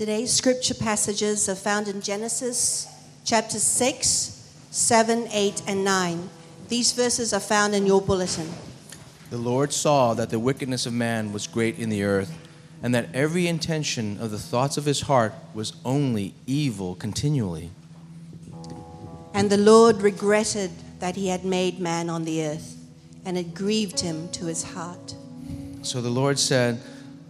Today's scripture passages are found in Genesis chapters 6, 7, 8, and 9. These verses are found in your bulletin. The Lord saw that the wickedness of man was great in the earth, and that every intention of the thoughts of his heart was only evil continually. And the Lord regretted that he had made man on the earth, and it grieved him to his heart. So the Lord said,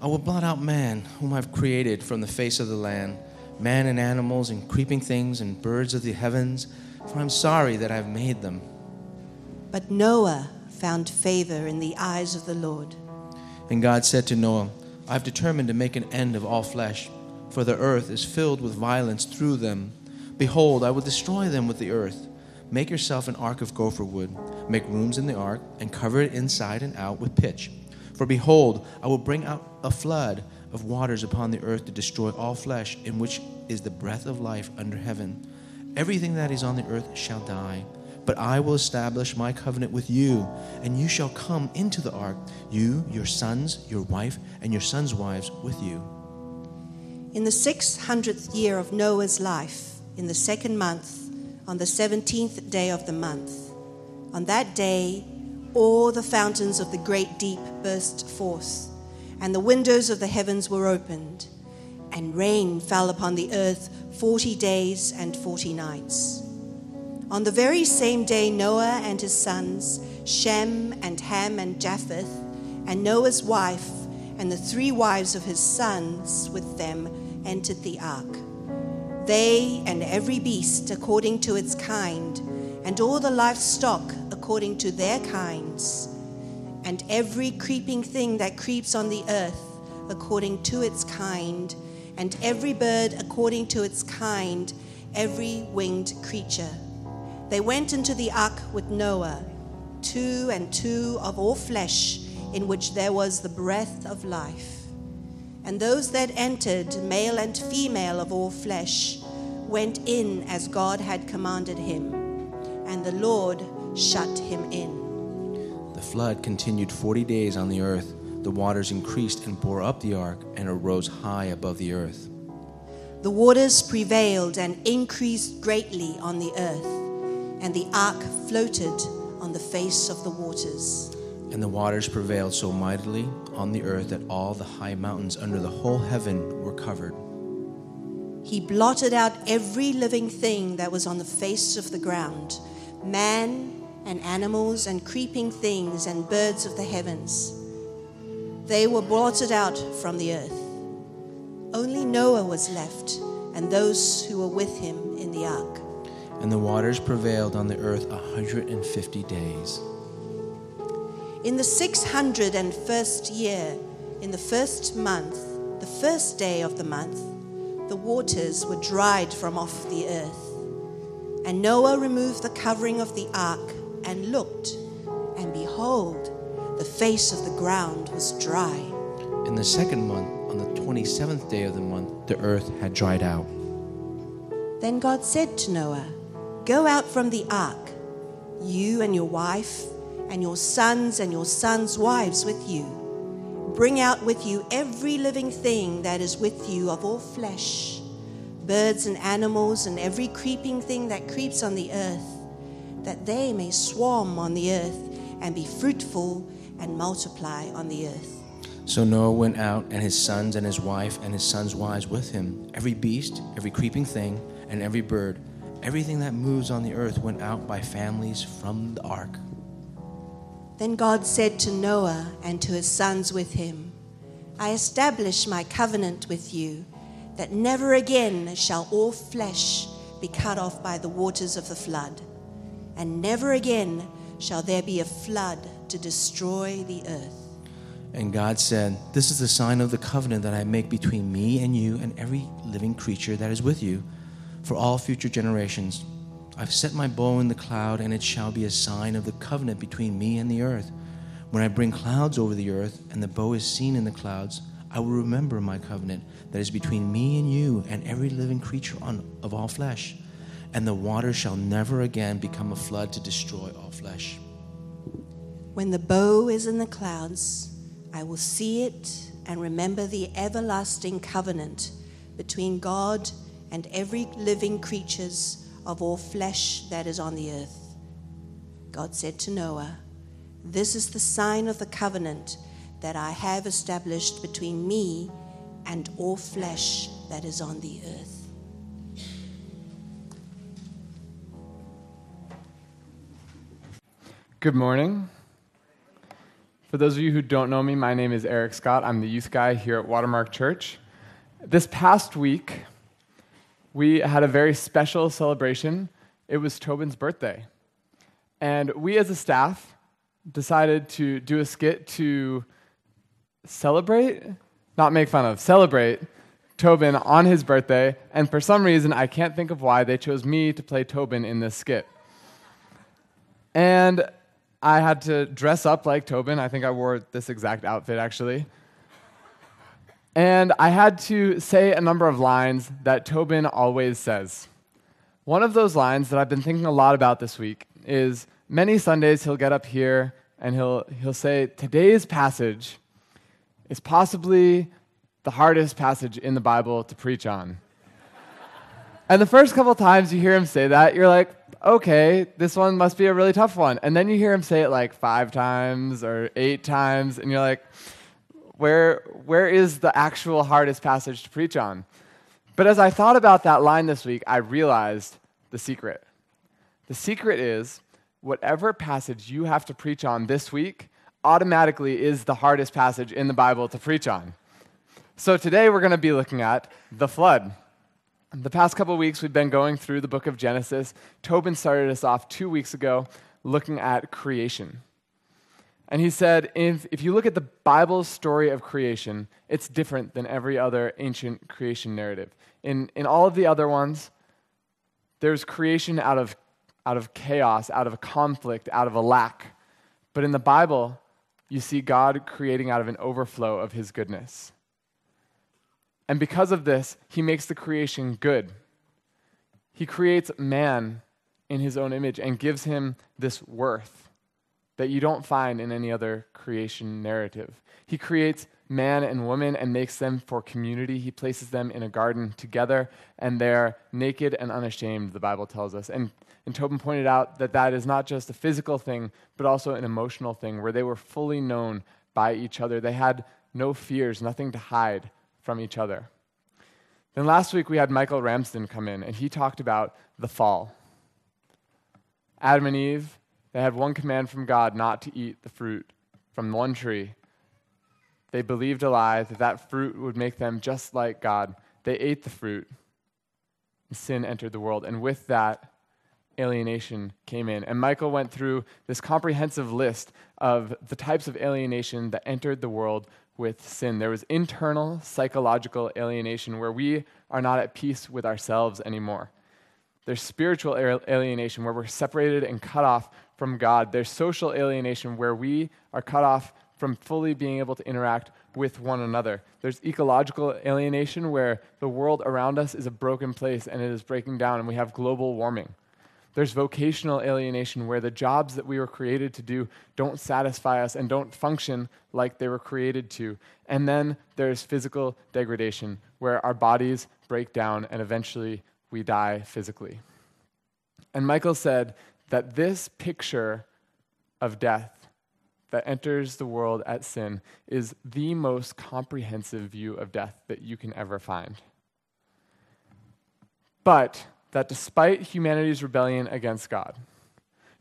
I will blot out man, whom I've created from the face of the land, man and animals and creeping things and birds of the heavens, for I'm sorry that I've made them. But Noah found favor in the eyes of the Lord. And God said to Noah, I've determined to make an end of all flesh, for the earth is filled with violence through them. Behold, I will destroy them with the earth. Make yourself an ark of gopher wood, make rooms in the ark, and cover it inside and out with pitch. For behold, I will bring out a flood of waters upon the earth to destroy all flesh, in which is the breath of life under heaven. Everything that is on the earth shall die. But I will establish my covenant with you, and you shall come into the ark, you, your sons, your wife, and your sons' wives with you. In the 600th year of Noah's life, in the second month, on the 17th day of the month, on that day, all the fountains of the great deep burst forth, and the windows of the heavens were opened, and rain fell upon the earth forty days and forty nights. On the very same day, Noah and his sons, Shem and Ham and Japheth, and Noah's wife, and the three wives of his sons with them entered the ark. They and every beast according to its kind, and all the livestock according to their kinds, and every creeping thing that creeps on the earth according to its kind, and every bird according to its kind, every winged creature. They went into the ark with Noah, two and two of all flesh, in which there was the breath of life. And those that entered, male and female of all flesh, went in as God had commanded him, and the Lord shut him in. The flood continued forty days on the earth. The waters increased and bore up the ark, and it rose high above the earth. The waters prevailed and increased greatly on the earth, and the ark floated on the face of the waters. And the waters prevailed so mightily on the earth that all the high mountains under the whole heaven were covered. He blotted out every living thing that was on the face of the ground man and animals and creeping things and birds of the heavens. They were blotted out from the earth. Only Noah was left, and those who were with him in the ark. And the waters prevailed on the earth a hundred and fifty days. In the 601st year, in the first month, the first day of the month, the waters were dried from off the earth. And Noah removed the covering of the ark and looked, and behold, the face of the ground was dry. In the second month, on the twenty seventh day of the month, the earth had dried out. Then God said to Noah, Go out from the ark, you and your wife, and your sons and your sons' wives with you. Bring out with you every living thing that is with you of all flesh birds and animals and every creeping thing that creeps on the earth, that they may swarm on the earth and be fruitful and multiply on the earth. So Noah went out, and his sons and his wife and his sons' wives with him. Every beast, every creeping thing, and every bird, everything that moves on the earth went out by families from the ark. Then God said to Noah and to his sons with him, I establish my covenant with you that never again shall all flesh be cut off by the waters of the flood, and never again shall there be a flood to destroy the earth. And God said, This is the sign of the covenant that I make between me and you and every living creature that is with you for all future generations. I've set my bow in the cloud, and it shall be a sign of the covenant between me and the earth. When I bring clouds over the earth, and the bow is seen in the clouds, I will remember my covenant that is between me and you and every living creature on, of all flesh. And the water shall never again become a flood to destroy all flesh. When the bow is in the clouds, I will see it and remember the everlasting covenant between God and every living creatures of all flesh that is on the earth. God said to Noah, This is the sign of the covenant that I have established between me and all flesh that is on the earth. Good morning. For those of you who don't know me, my name is Eric Scott. I'm the youth guy here at Watermark Church. This past week, we had a very special celebration. It was Tobin's birthday. And we as a staff decided to do a skit to celebrate, not make fun of, celebrate Tobin on his birthday. And for some reason, I can't think of why, they chose me to play Tobin in this skit. And I had to dress up like Tobin. I think I wore this exact outfit actually. And I had to say a number of lines that Tobin always says. One of those lines that I've been thinking a lot about this week is many Sundays he'll get up here and he'll, he'll say, Today's passage is possibly the hardest passage in the Bible to preach on. and the first couple times you hear him say that, you're like, okay, this one must be a really tough one. And then you hear him say it like five times or eight times, and you're like, where, where is the actual hardest passage to preach on? But as I thought about that line this week, I realized the secret. The secret is whatever passage you have to preach on this week automatically is the hardest passage in the Bible to preach on. So today we're going to be looking at the flood. The past couple weeks, we've been going through the book of Genesis. Tobin started us off two weeks ago looking at creation. And he said, if, if you look at the Bible's story of creation, it's different than every other ancient creation narrative. In, in all of the other ones, there's creation out of, out of chaos, out of a conflict, out of a lack. But in the Bible, you see God creating out of an overflow of his goodness. And because of this, he makes the creation good. He creates man in his own image and gives him this worth that you don't find in any other creation narrative. He creates man and woman and makes them for community. He places them in a garden together, and they're naked and unashamed, the Bible tells us. And, and Tobin pointed out that that is not just a physical thing, but also an emotional thing, where they were fully known by each other. They had no fears, nothing to hide from each other. Then last week we had Michael Ramsden come in, and he talked about the fall. Adam and Eve, they had one command from God not to eat the fruit from one tree. They believed a lie that that fruit would make them just like God. They ate the fruit, and sin entered the world. And with that, alienation came in. And Michael went through this comprehensive list of the types of alienation that entered the world with sin. There was internal psychological alienation where we are not at peace with ourselves anymore. There's spiritual alienation where we're separated and cut off from God. There's social alienation where we are cut off from fully being able to interact with one another. There's ecological alienation where the world around us is a broken place and it is breaking down, and we have global warming. There's vocational alienation where the jobs that we were created to do don't satisfy us and don't function like they were created to. And then there's physical degradation where our bodies break down and eventually we die physically. And Michael said that this picture of death that enters the world at sin is the most comprehensive view of death that you can ever find. But that despite humanity's rebellion against God,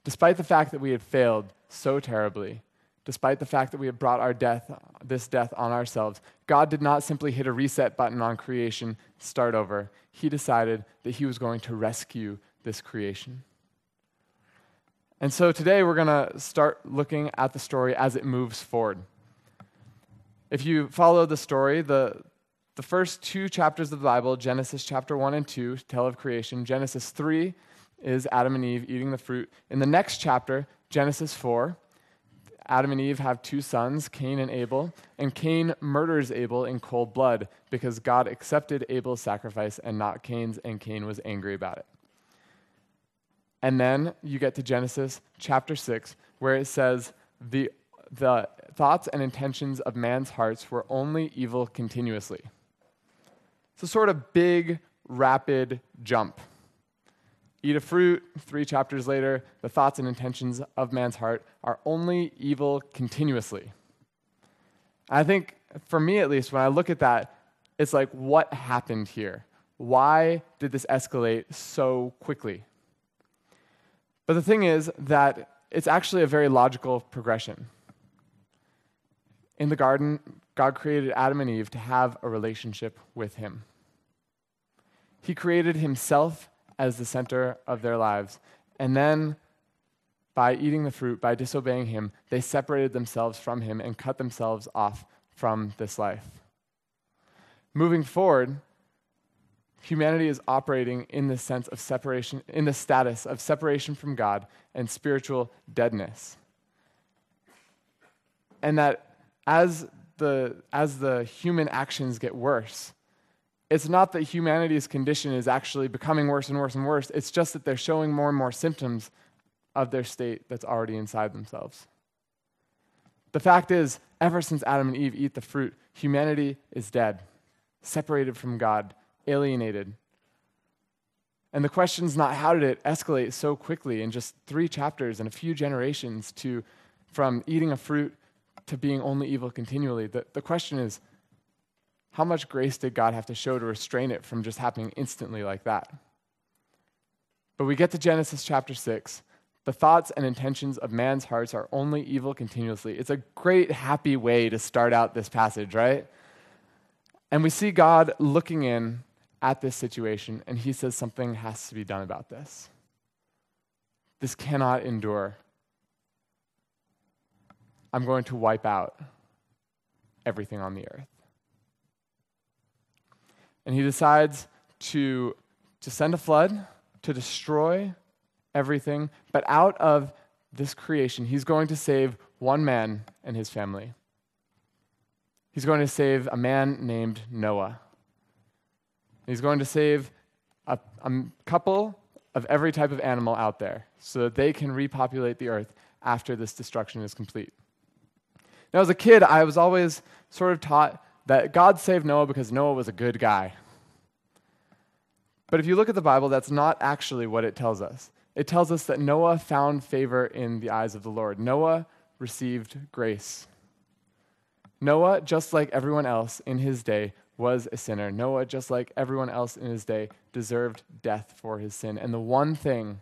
despite the fact that we had failed so terribly, despite the fact that we had brought our death, this death on ourselves, God did not simply hit a reset button on creation, start over. He decided that He was going to rescue this creation. And so today we're going to start looking at the story as it moves forward. If you follow the story, the, the first two chapters of the Bible, Genesis chapter 1 and 2, tell of creation. Genesis 3 is Adam and Eve eating the fruit. In the next chapter, Genesis 4, Adam and Eve have two sons, Cain and Abel, and Cain murders Abel in cold blood because God accepted Abel's sacrifice and not Cain's, and Cain was angry about it. And then you get to Genesis chapter 6, where it says, the, the thoughts and intentions of man's hearts were only evil continuously. It's a sort of big, rapid jump. Eat a fruit, three chapters later, the thoughts and intentions of man's heart are only evil continuously. I think, for me at least, when I look at that, it's like, what happened here? Why did this escalate so quickly? But the thing is that it's actually a very logical progression. In the garden, God created Adam and Eve to have a relationship with Him. He created Himself as the center of their lives. And then, by eating the fruit, by disobeying Him, they separated themselves from Him and cut themselves off from this life. Moving forward, humanity is operating in this sense of separation, in the status of separation from God and spiritual deadness. And that as the, as the human actions get worse, it's not that humanity's condition is actually becoming worse and worse and worse. It's just that they're showing more and more symptoms of their state that's already inside themselves. The fact is, ever since Adam and Eve eat the fruit, humanity is dead, separated from God, alienated. And the question is not how did it escalate so quickly in just three chapters and a few generations to from eating a fruit to being only evil continually. The, the question is how much grace did God have to show to restrain it from just happening instantly like that? But we get to Genesis chapter 6. The thoughts and intentions of man's hearts are only evil continuously. It's a great, happy way to start out this passage, right? And we see God looking in at this situation, and he says something has to be done about this. This cannot endure. I'm going to wipe out everything on the earth. And he decides to, to send a flood to destroy everything, but out of this creation, he's going to save one man and his family. He's going to save a man named Noah. He's going to save a, a couple of every type of animal out there so that they can repopulate the earth after this destruction is complete. Now, as a kid, I was always sort of taught that God saved Noah because Noah was a good guy. But if you look at the Bible, that's not actually what it tells us. It tells us that Noah found favor in the eyes of the Lord. Noah received grace. Noah, just like everyone else in his day, was a sinner. Noah, just like everyone else in his day, deserved death for his sin. And the one thing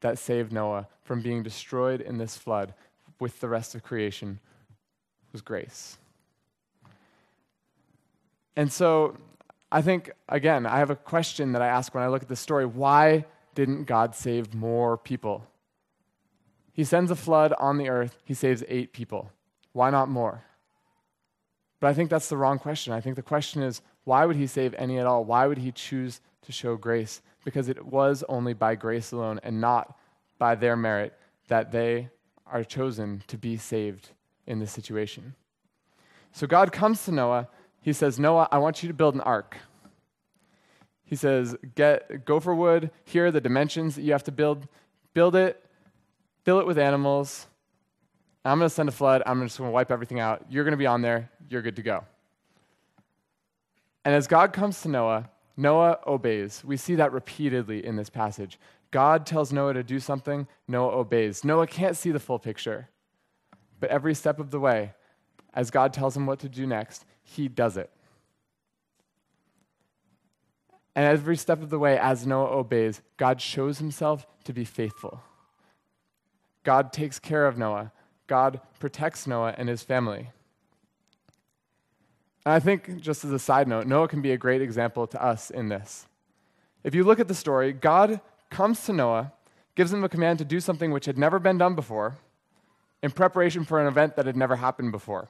that saved Noah from being destroyed in this flood with the rest of creation was grace. And so I think, again, I have a question that I ask when I look at this story. Why didn't God save more people? He sends a flood on the earth, he saves eight people. Why not more? But I think that's the wrong question. I think the question is why would he save any at all? Why would he choose to show grace? Because it was only by grace alone and not by their merit that they are chosen to be saved in this situation. So God comes to Noah. He says, Noah, I want you to build an ark. He says, Get gopher wood. Here are the dimensions that you have to build. Build it, fill it with animals. I'm going to send a flood. I'm just going to wipe everything out. You're going to be on there. You're good to go. And as God comes to Noah, Noah obeys. We see that repeatedly in this passage. God tells Noah to do something, Noah obeys. Noah can't see the full picture, but every step of the way, as God tells him what to do next, he does it. And every step of the way, as Noah obeys, God shows himself to be faithful. God takes care of Noah. God protects Noah and his family. And I think, just as a side note, Noah can be a great example to us in this. If you look at the story, God comes to Noah, gives him a command to do something which had never been done before, in preparation for an event that had never happened before.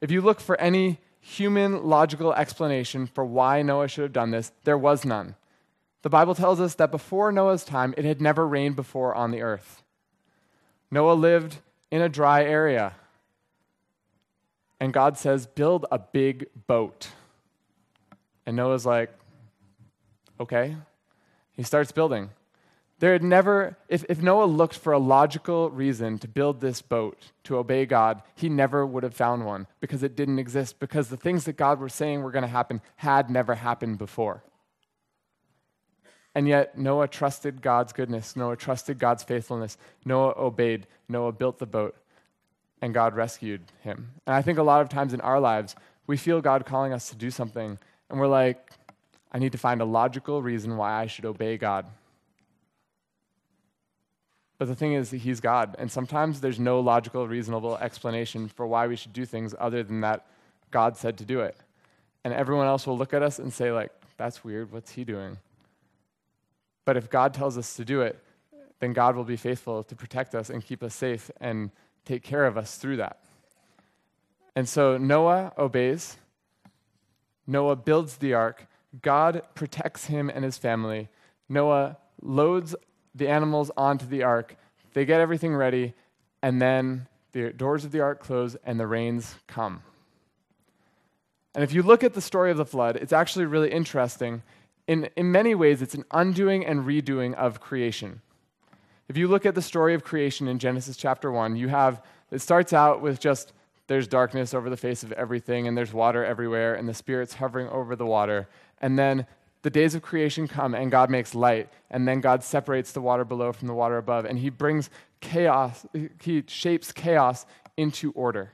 If you look for any human logical explanation for why Noah should have done this, there was none. The Bible tells us that before Noah's time, it had never rained before on the earth. Noah lived in a dry area. And God says, Build a big boat. And Noah's like, Okay. He starts building. There had never, if, if Noah looked for a logical reason to build this boat to obey God, he never would have found one because it didn't exist, because the things that God was saying were going to happen had never happened before. And yet, Noah trusted God's goodness. Noah trusted God's faithfulness. Noah obeyed. Noah built the boat, and God rescued him. And I think a lot of times in our lives, we feel God calling us to do something, and we're like, I need to find a logical reason why I should obey God. But the thing is, He's God. And sometimes there's no logical, reasonable explanation for why we should do things other than that God said to do it. And everyone else will look at us and say, like, that's weird. What's He doing? But if God tells us to do it, then God will be faithful to protect us and keep us safe and take care of us through that. And so Noah obeys. Noah builds the ark. God protects him and his family. Noah loads the animals onto the ark. They get everything ready, and then the doors of the ark close and the rains come. And if you look at the story of the flood, it's actually really interesting. In, in many ways, it's an undoing and redoing of creation. If you look at the story of creation in Genesis chapter 1, you have, it starts out with just there's darkness over the face of everything, and there's water everywhere, and the Spirit's hovering over the water. And then the days of creation come and God makes light, and then God separates the water below from the water above, and He brings chaos, He shapes chaos into order.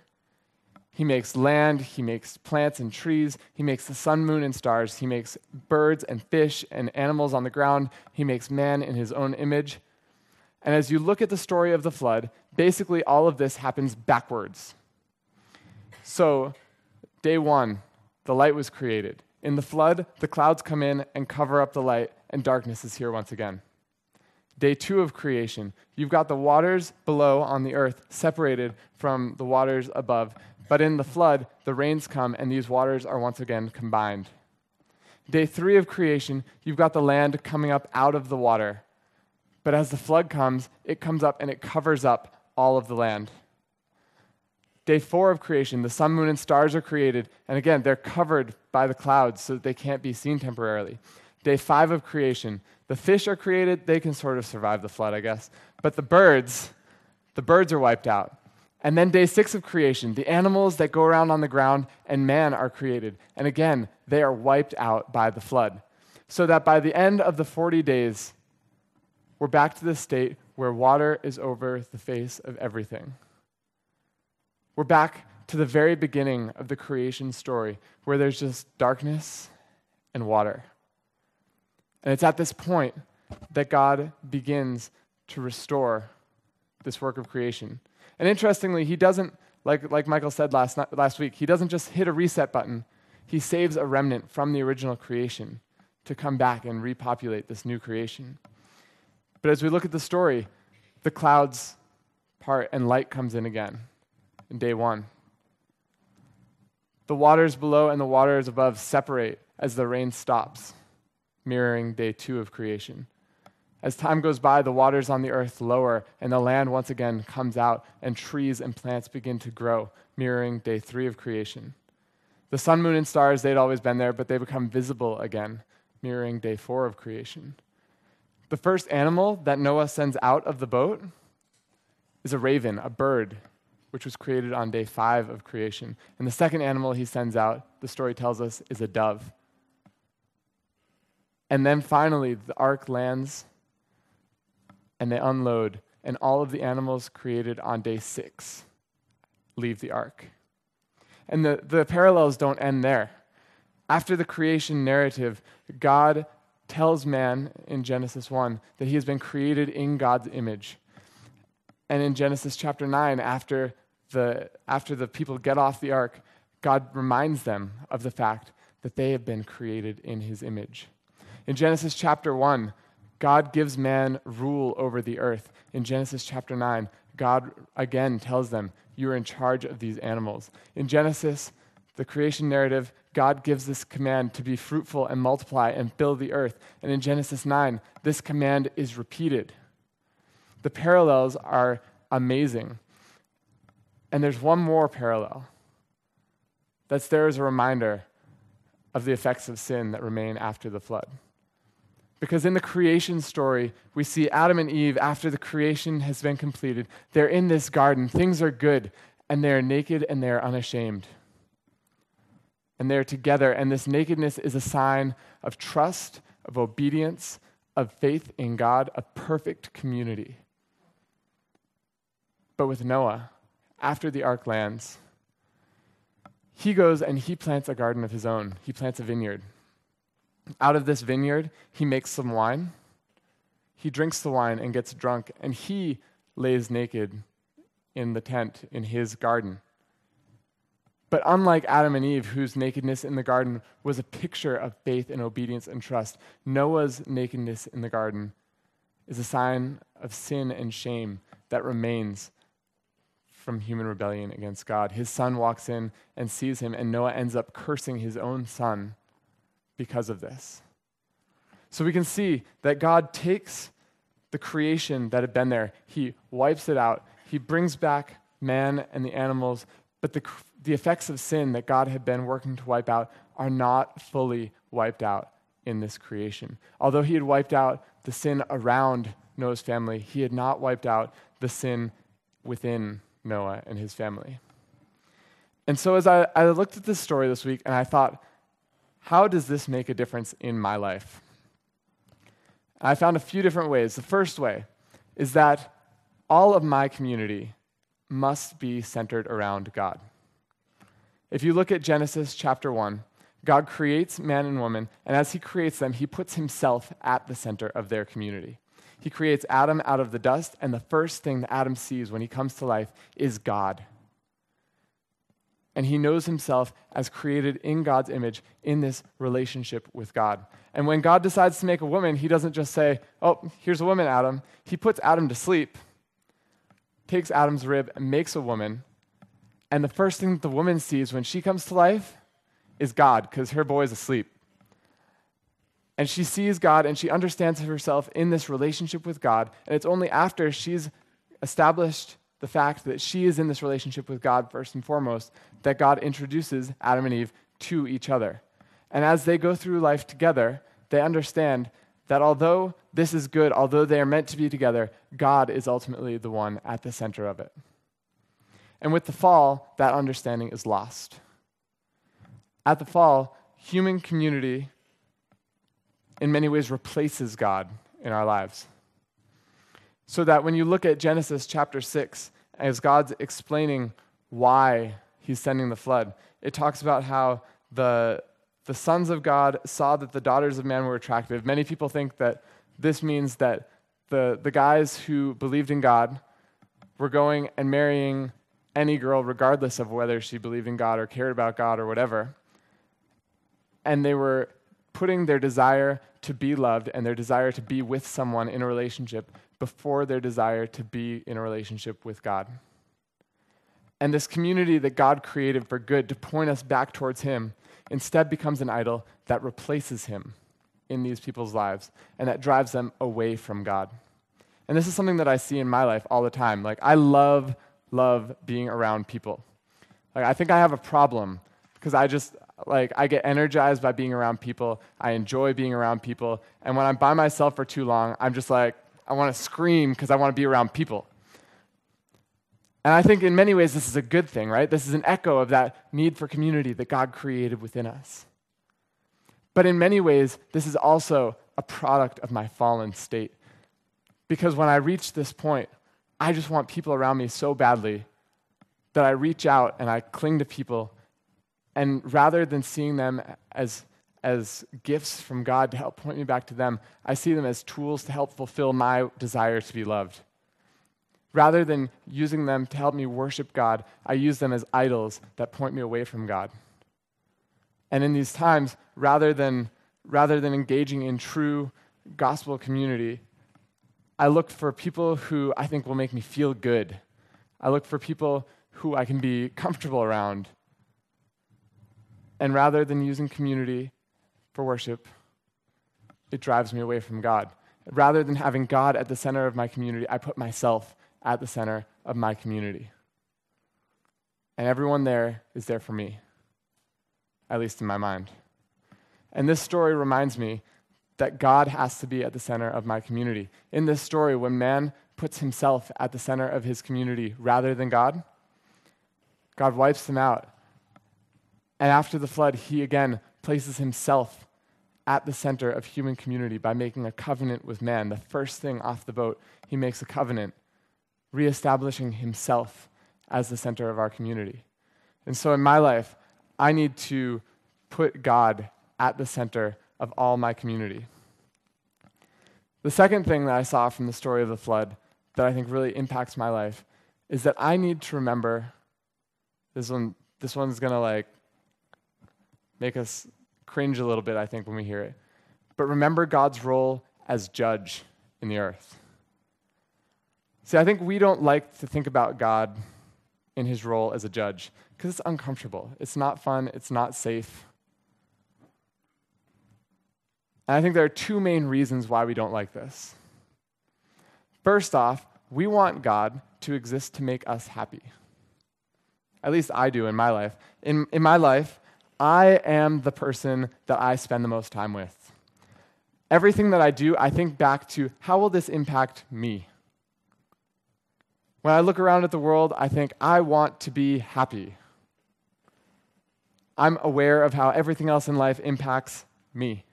He makes land, He makes plants and trees, He makes the sun, moon, and stars, He makes birds and fish and animals on the ground, He makes man in His own image. And as you look at the story of the flood, basically all of this happens backwards. So, day one, the light was created. In the flood, the clouds come in and cover up the light, and darkness is here once again. Day two of creation, you've got the waters below on the earth separated from the waters above. But in the flood, the rains come, and these waters are once again combined. Day three of creation, you've got the land coming up out of the water. But as the flood comes, it comes up and it covers up all of the land. Day four of creation, the sun, moon, and stars are created. And again, they're covered by the clouds so that they can't be seen temporarily. Day five of creation, the fish are created. They can sort of survive the flood, I guess. But the birds, the birds are wiped out. And then day six of creation, the animals that go around on the ground and man are created. And again, they are wiped out by the flood. So that by the end of the 40 days, we're back to the state where water is over the face of everything. We're back to the very beginning of the creation story where there's just darkness and water. And it's at this point that God begins to restore this work of creation. And interestingly, he doesn't, like, like Michael said last, last week, he doesn't just hit a reset button, he saves a remnant from the original creation to come back and repopulate this new creation. But as we look at the story, the clouds part and light comes in again in day one. The waters below and the waters above separate as the rain stops, mirroring day two of creation. As time goes by, the waters on the earth lower, and the land once again comes out, and trees and plants begin to grow, mirroring day three of creation. The sun, moon, and stars, they'd always been there, but they become visible again, mirroring day four of creation. The first animal that Noah sends out of the boat is a raven, a bird which was created on day five of creation. And the second animal he sends out, the story tells us, is a dove. And then finally, the ark lands and they unload, and all of the animals created on day six leave the ark. And the, the parallels don't end there. After the creation narrative, God tells man in Genesis 1 that he has been created in God's image. And in Genesis chapter 9, after the, after the people get off the ark, God reminds them of the fact that they have been created in his image. In Genesis chapter 1, God gives man rule over the earth. In Genesis chapter 9, God again tells them, You are in charge of these animals. In Genesis, the creation narrative, God gives this command to be fruitful and multiply and fill the earth. And in Genesis 9, this command is repeated. The parallels are amazing. And there's one more parallel that's there as a reminder of the effects of sin that remain after the flood. Because in the creation story, we see Adam and Eve, after the creation has been completed, they're in this garden. Things are good, and they're naked and they're unashamed. And they're together, and this nakedness is a sign of trust, of obedience, of faith in God, a perfect community. But with Noah, after the ark lands, he goes and he plants a garden of his own. He plants a vineyard. Out of this vineyard, he makes some wine. He drinks the wine and gets drunk, and he lays naked in the tent in his garden. But unlike Adam and Eve, whose nakedness in the garden was a picture of faith and obedience and trust, Noah's nakedness in the garden is a sign of sin and shame that remains from human rebellion against God. His son walks in and sees him, and Noah ends up cursing his own son because of this. So we can see that God takes the creation that had been there, He wipes it out, He brings back man and the animals, but the, the effects of sin that God had been working to wipe out are not fully wiped out in this creation. Although He had wiped out the sin around Noah's family, He had not wiped out the sin within Noah and his family. And so, as I, I looked at this story this week and I thought, how does this make a difference in my life? I found a few different ways. The first way is that all of my community must be centered around God. If you look at Genesis chapter 1, God creates man and woman, and as he creates them, he puts himself at the center of their community. He creates Adam out of the dust, and the first thing that Adam sees when he comes to life is God. And he knows himself as created in God's image in this relationship with God. And when God decides to make a woman, he doesn't just say, Oh, here's a woman, Adam. He puts Adam to sleep, takes Adam's rib, and makes a woman. And the first thing that the woman sees when she comes to life is God, because her boy is asleep. And she sees God and she understands herself in this relationship with God. And it's only after she's established the fact that she is in this relationship with God, first and foremost, that God introduces Adam and Eve to each other. And as they go through life together, they understand that although this is good, although they are meant to be together, God is ultimately the one at the center of it. And with the fall, that understanding is lost. At the fall, human community in many ways replaces God in our lives. So that when you look at Genesis chapter 6, as God's explaining why he's sending the flood, it talks about how the, the sons of God saw that the daughters of man were attractive. Many people think that this means that the, the guys who believed in God were going and marrying any girl, regardless of whether she believed in God or cared about God or whatever. And they were putting their desire to be loved and their desire to be with someone in a relationship before their desire to be in a relationship with God. And this community that God created for good to point us back towards Him instead becomes an idol that replaces Him in these people's lives and that drives them away from God. And this is something that I see in my life all the time. Like, I love, love being around people. Like, I think I have a problem because I just, like I get energized by being around people. I enjoy being around people. And when I'm by myself for too long, I'm just like, I want to scream because I want to be around people. And I think in many ways this is a good thing, right? This is an echo of that need for community that God created within us. But in many ways, this is also a product of my fallen state. Because when I reach this point, I just want people around me so badly that I reach out and I cling to people and rather than seeing them as, as gifts from God to help point me back to them, I see them as tools to help fulfill my desire to be loved. Rather than using them to help me worship God, I use them as idols that point me away from God. And in these times, rather than, rather than engaging in true gospel community, I look for people who I think will make me feel good. I look for people who I can be comfortable around and rather than using community for worship, it drives me away from God. Rather than having God at the center of my community, I put myself at the center of my community. And everyone there is there for me, at least in my mind. And this story reminds me that God has to be at the center of my community. In this story, when man puts himself at the center of his community rather than God, God wipes them out. And after the flood, he again places himself at the center of human community by making a covenant with man. The first thing off the boat, he makes a covenant, reestablishing himself as the center of our community. And so in my life, I need to put God at the center of all my community. The second thing that I saw from the story of the flood that I think really impacts my life is that I need to remember this one this one's going to like make us cringe a little bit I think when we hear it. But remember God's role as judge in the earth. See, I think we don't like to think about God in his role as a judge because it's uncomfortable. It's not fun, it's not safe. And I think there are two main reasons why we don't like this. First off, we want God to exist to make us happy. At least I do in my life. In, in my life, I am the person that I spend the most time with. Everything that I do, I think back to how will this impact me? When I look around at the world, I think I want to be happy. I'm aware of how everything else in life impacts me.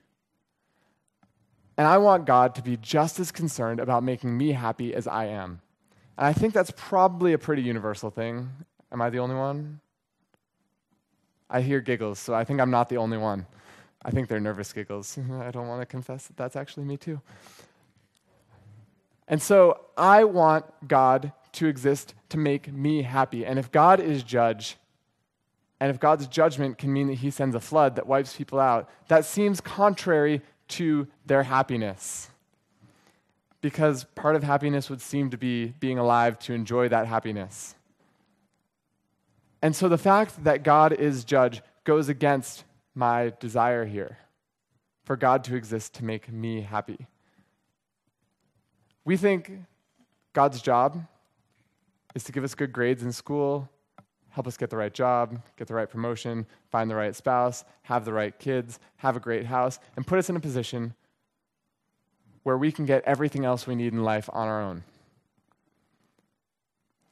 And I want God to be just as concerned about making me happy as I am. And I think that's probably a pretty universal thing. Am I the only one? I hear giggles, so I think I'm not the only one. I think they're nervous giggles. I don't want to confess that that's actually me too. And so I want God to exist to make me happy. And if God is judge, and if God's judgment can mean that he sends a flood that wipes people out, that seems contrary to their happiness. Because part of happiness would seem to be being alive to enjoy that happiness. And so the fact that God is judge goes against my desire here for God to exist to make me happy. We think God's job is to give us good grades in school, help us get the right job, get the right promotion, find the right spouse, have the right kids, have a great house, and put us in a position where we can get everything else we need in life on our own.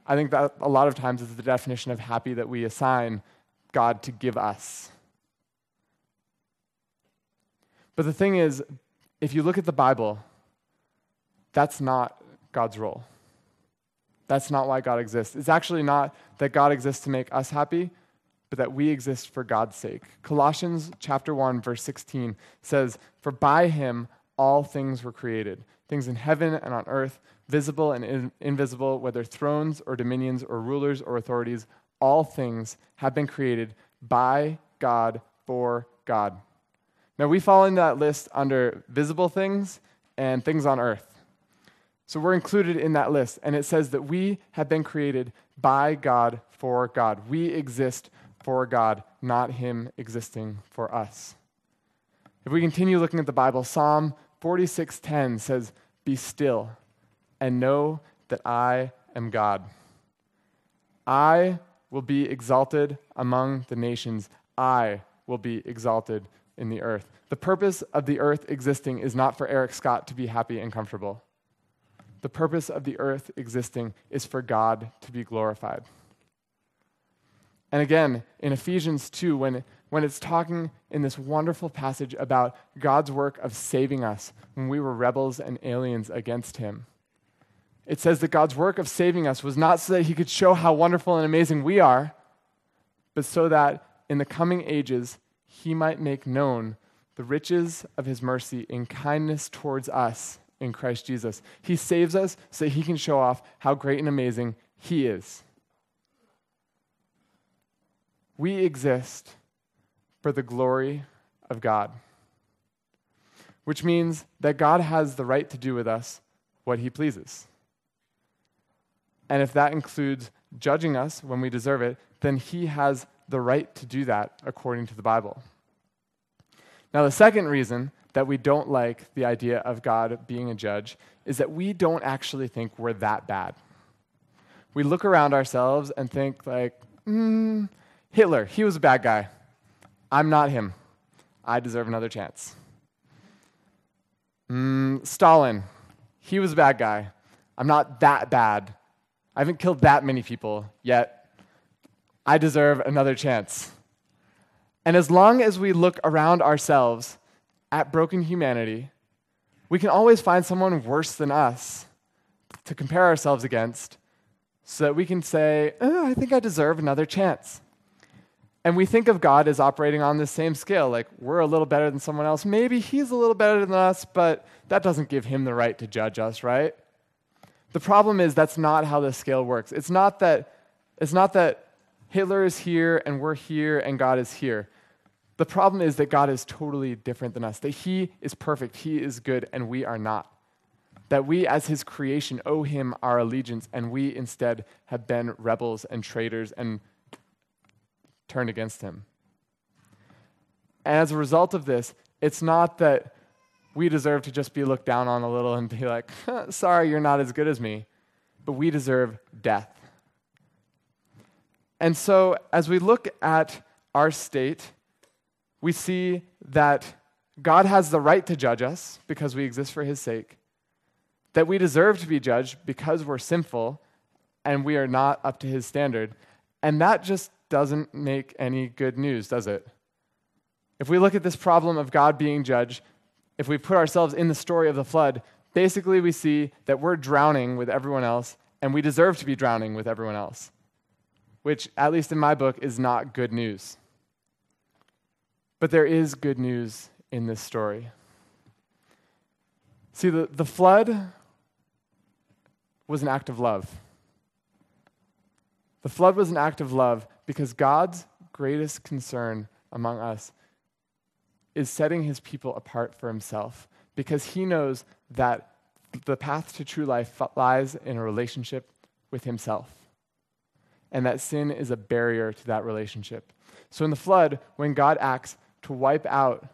I think that a lot of times is the definition of happy that we assign God to give us. But the thing is, if you look at the Bible, that's not God's role. That's not why God exists. It's actually not that God exists to make us happy, but that we exist for God's sake. Colossians chapter 1 verse 16 says, "For by him all things were created, things in heaven and on earth, visible and in- invisible, whether thrones or dominions or rulers or authorities, all things have been created by God for God." Now we fall in that list under visible things and things on earth. So we're included in that list. And it says that we have been created by God for God. We exist for God, not Him existing for us. If we continue looking at the Bible, Psalm 46:10 says, "Be still and know that I am God. I will be exalted among the nations. I will be exalted in the earth." The purpose of the earth existing is not for Eric Scott to be happy and comfortable. The purpose of the earth existing is for God to be glorified. And again, in Ephesians 2, when, when it's talking in this wonderful passage about God's work of saving us when we were rebels and aliens against Him, it says that God's work of saving us was not so that He could show how wonderful and amazing we are, but so that in the coming ages He might make known the riches of His mercy in kindness towards us in Christ Jesus. He saves us so he can show off how great and amazing he is. We exist for the glory of God, which means that God has the right to do with us what he pleases. And if that includes judging us when we deserve it, then he has the right to do that according to the Bible. Now, the second reason that we don't like the idea of God being a judge is that we don't actually think we're that bad. We look around ourselves and think, like, mm, Hitler, he was a bad guy. I'm not him. I deserve another chance. Mm, Stalin, he was a bad guy. I'm not that bad. I haven't killed that many people yet. I deserve another chance. And as long as we look around ourselves at broken humanity, we can always find someone worse than us to compare ourselves against so that we can say, oh, I think I deserve another chance. And we think of God as operating on the same scale, like we're a little better than someone else. Maybe he's a little better than us, but that doesn't give him the right to judge us, right? The problem is that's not how the scale works. It's not that, it's not that Hitler is here and we're here and God is here. The problem is that God is totally different than us, that He is perfect, He is good, and we are not. That we, as His creation, owe Him our allegiance, and we instead have been rebels and traitors and turned against Him. And as a result of this, it's not that we deserve to just be looked down on a little and be like, sorry, you're not as good as me, but we deserve death. And so, as we look at our state, we see that God has the right to judge us because we exist for his sake, that we deserve to be judged because we're sinful and we are not up to his standard. And that just doesn't make any good news, does it? If we look at this problem of God being judged, if we put ourselves in the story of the flood, basically we see that we're drowning with everyone else and we deserve to be drowning with everyone else which, at least in my book, is not good news. But there is good news in this story. See, the, the flood was an act of love. The flood was an act of love because God's greatest concern among us is setting his people apart for himself because he knows that the path to true life lies in a relationship with himself and that sin is a barrier to that relationship. So in the flood, when God acts to wipe out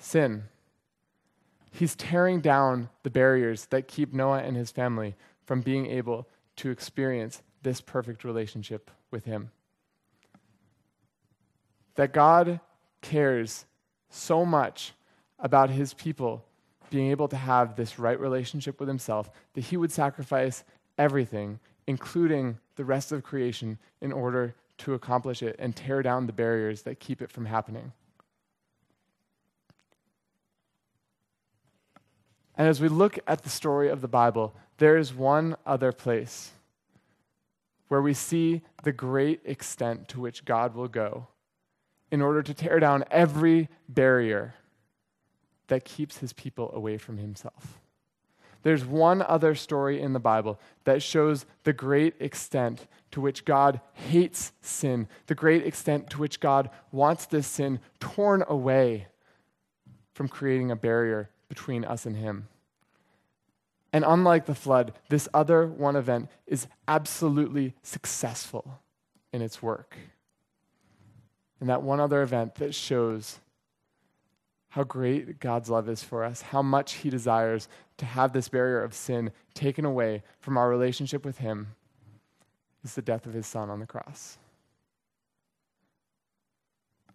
sin, he's tearing down the barriers that keep Noah and his family from being able to experience this perfect relationship with him. That God cares so much about his people being able to have this right relationship with himself that he would sacrifice everything, including the rest of creation in order to accomplish it and tear down the barriers that keep it from happening. And as we look at the story of the Bible, there is one other place where we see the great extent to which God will go in order to tear down every barrier that keeps his people away from himself. There's one other story in the Bible that shows the great extent to which God hates sin, the great extent to which God wants this sin torn away from creating a barrier between us and Him. And unlike the flood, this other one event is absolutely successful in its work. And that one other event that shows how great God's love is for us, how much He desires to have this barrier of sin taken away from our relationship with Him, is the death of His Son on the cross.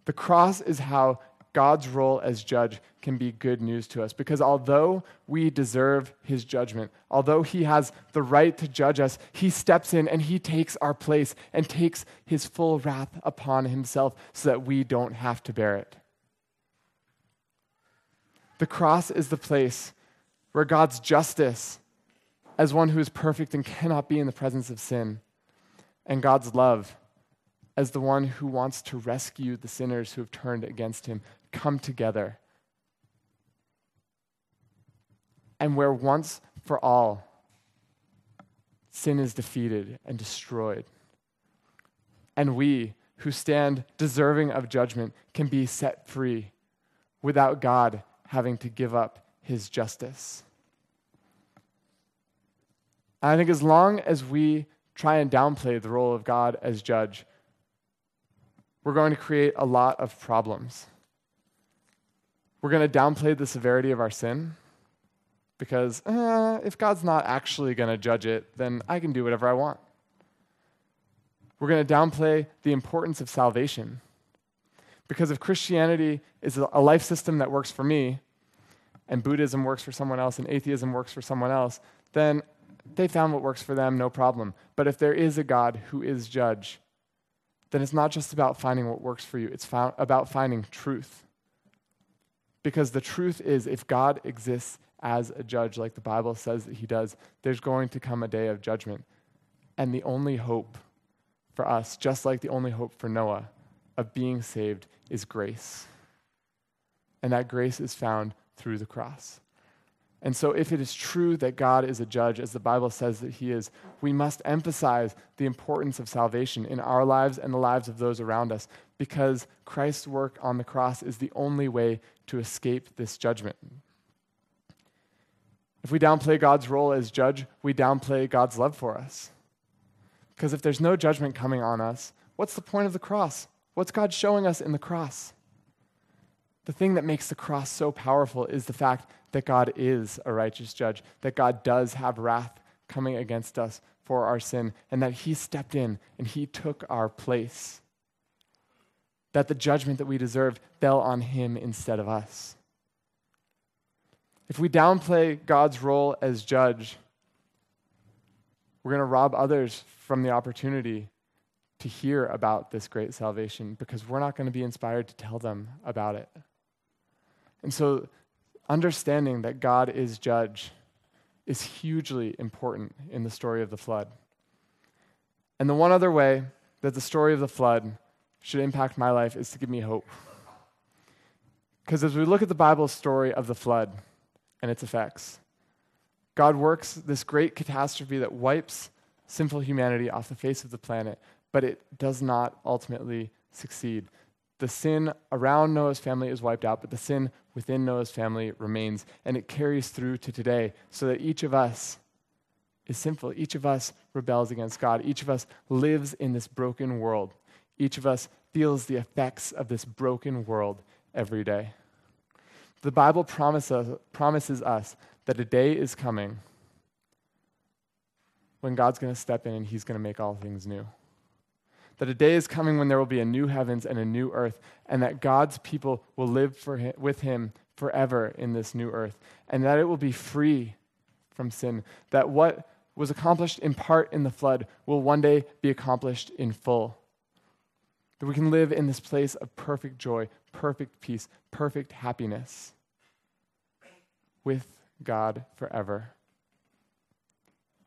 The cross is how God's role as judge can be good news to us because although we deserve his judgment, although he has the right to judge us, he steps in and he takes our place and takes his full wrath upon himself so that we don't have to bear it. The cross is the place where God's justice, as one who is perfect and cannot be in the presence of sin, and God's love, as the one who wants to rescue the sinners who have turned against him, come together. And where once for all sin is defeated and destroyed, and we who stand deserving of judgment can be set free without God having to give up his justice. And I think as long as we try and downplay the role of God as judge, we're going to create a lot of problems. We're going to downplay the severity of our sin because uh, if God's not actually going to judge it, then I can do whatever I want. We're going to downplay the importance of salvation because if Christianity is a life system that works for me, and Buddhism works for someone else and atheism works for someone else, then they found what works for them, no problem. But if there is a God who is judge, then it's not just about finding what works for you, it's about finding truth. Because the truth is, if God exists as a judge, like the Bible says that he does, there's going to come a day of judgment. And the only hope for us, just like the only hope for Noah of being saved, is grace. And that grace is found through the cross. And so, if it is true that God is a judge, as the Bible says that He is, we must emphasize the importance of salvation in our lives and the lives of those around us, because Christ's work on the cross is the only way to escape this judgment. If we downplay God's role as judge, we downplay God's love for us. Because if there's no judgment coming on us, what's the point of the cross? What's God showing us in the cross? The thing that makes the cross so powerful is the fact that God is a righteous judge, that God does have wrath coming against us for our sin, and that He stepped in and He took our place. That the judgment that we deserved fell on Him instead of us. If we downplay God's role as judge, we're going to rob others from the opportunity to hear about this great salvation because we're not going to be inspired to tell them about it. And so, understanding that God is judge is hugely important in the story of the flood. And the one other way that the story of the flood should impact my life is to give me hope. Because as we look at the Bible story of the flood and its effects, God works this great catastrophe that wipes sinful humanity off the face of the planet, but it does not ultimately succeed. The sin around Noah's family is wiped out, but the sin within Noah's family remains, and it carries through to today, so that each of us is sinful. Each of us rebels against God. Each of us lives in this broken world. Each of us feels the effects of this broken world every day. The Bible promises, promises us that a day is coming when God's going to step in and he's going to make all things new that a day is coming when there will be a new heavens and a new earth, and that God's people will live him, with him forever in this new earth, and that it will be free from sin. That what was accomplished in part in the flood will one day be accomplished in full. That we can live in this place of perfect joy, perfect peace, perfect happiness with God forever.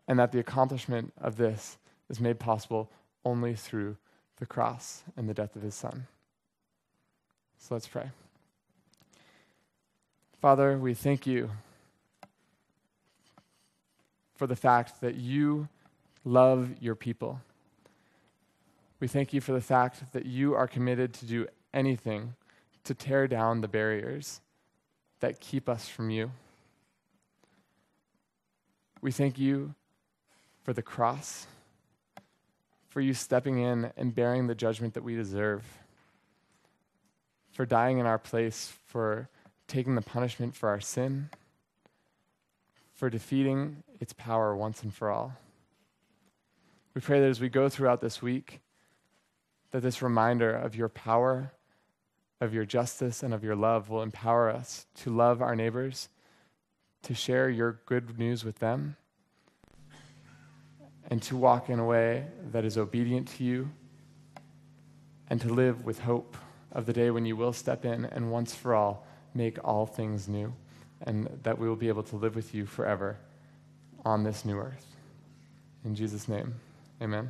And that the accomplishment of this is made possible only through the cross and the death of his son. So let's pray. Father, we thank you for the fact that you love your people. We thank you for the fact that you are committed to do anything to tear down the barriers that keep us from you. We thank you for the cross for you stepping in and bearing the judgment that we deserve, for dying in our place, for taking the punishment for our sin, for defeating its power once and for all. We pray that as we go throughout this week, that this reminder of your power, of your justice, and of your love will empower us to love our neighbors, to share your good news with them and to walk in a way that is obedient to you and to live with hope of the day when you will step in and once for all make all things new and that we will be able to live with you forever on this new earth. In Jesus' name, amen.